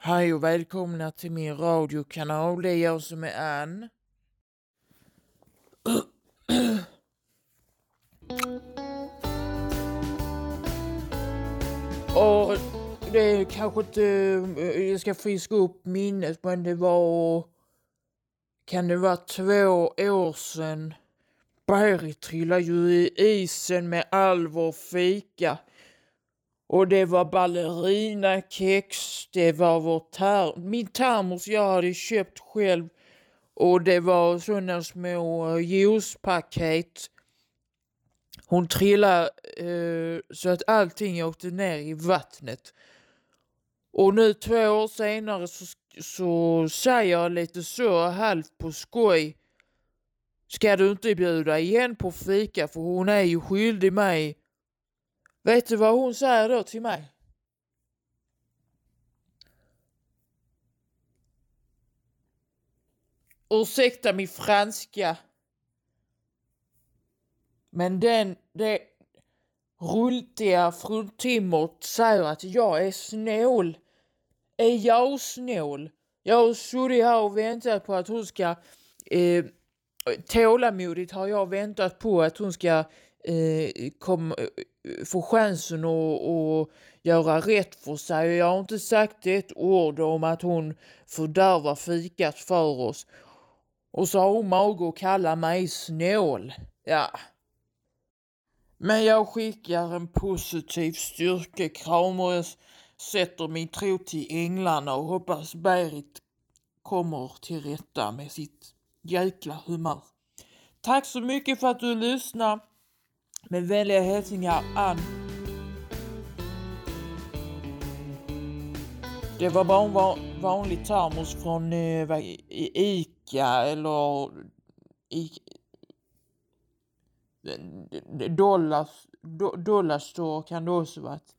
Hej och välkomna till min radiokanal. Det är jag som är Ann. Och det är kanske inte, eh, jag ska friska upp minnet, men det var, kan det vara två år sedan Barry trillade ju i isen med all vår fika. Och det var ballerinakex, det var vår tar min termos jag hade köpt själv och det var sådana små eh, juicepaket. Hon trillade eh, så att allting åkte ner i vattnet. Och nu två år senare så, så säger jag lite så halvt på skoj. Ska du inte bjuda igen på fika för hon är ju skyldig mig Vet du vad hon säger då till mig? Ursäkta min franska. Men den, det rultiga fruntimret säger att jag är snål. Är jag snål? Jag har suttit här och väntat på att hon ska eh, tålamodigt har jag väntat på att hon ska eh, kom, eh, få chansen att, att göra rätt för sig. Jag har inte sagt ett ord om att hon fördärvar fikat för oss. Och så har hon mage att kalla mig snål. Ja. Men jag skickar en positiv styrkekram och jag sätter min tro till änglarna och hoppas Berit kommer till rätta med sitt jäkla humör. Tack så mycket för att du lyssnade. Med vänliga hälsningar Ann. Det var bara en vanlig termos från eh, Ica eller Ica, Dollar, Dollarstore kan det också varit.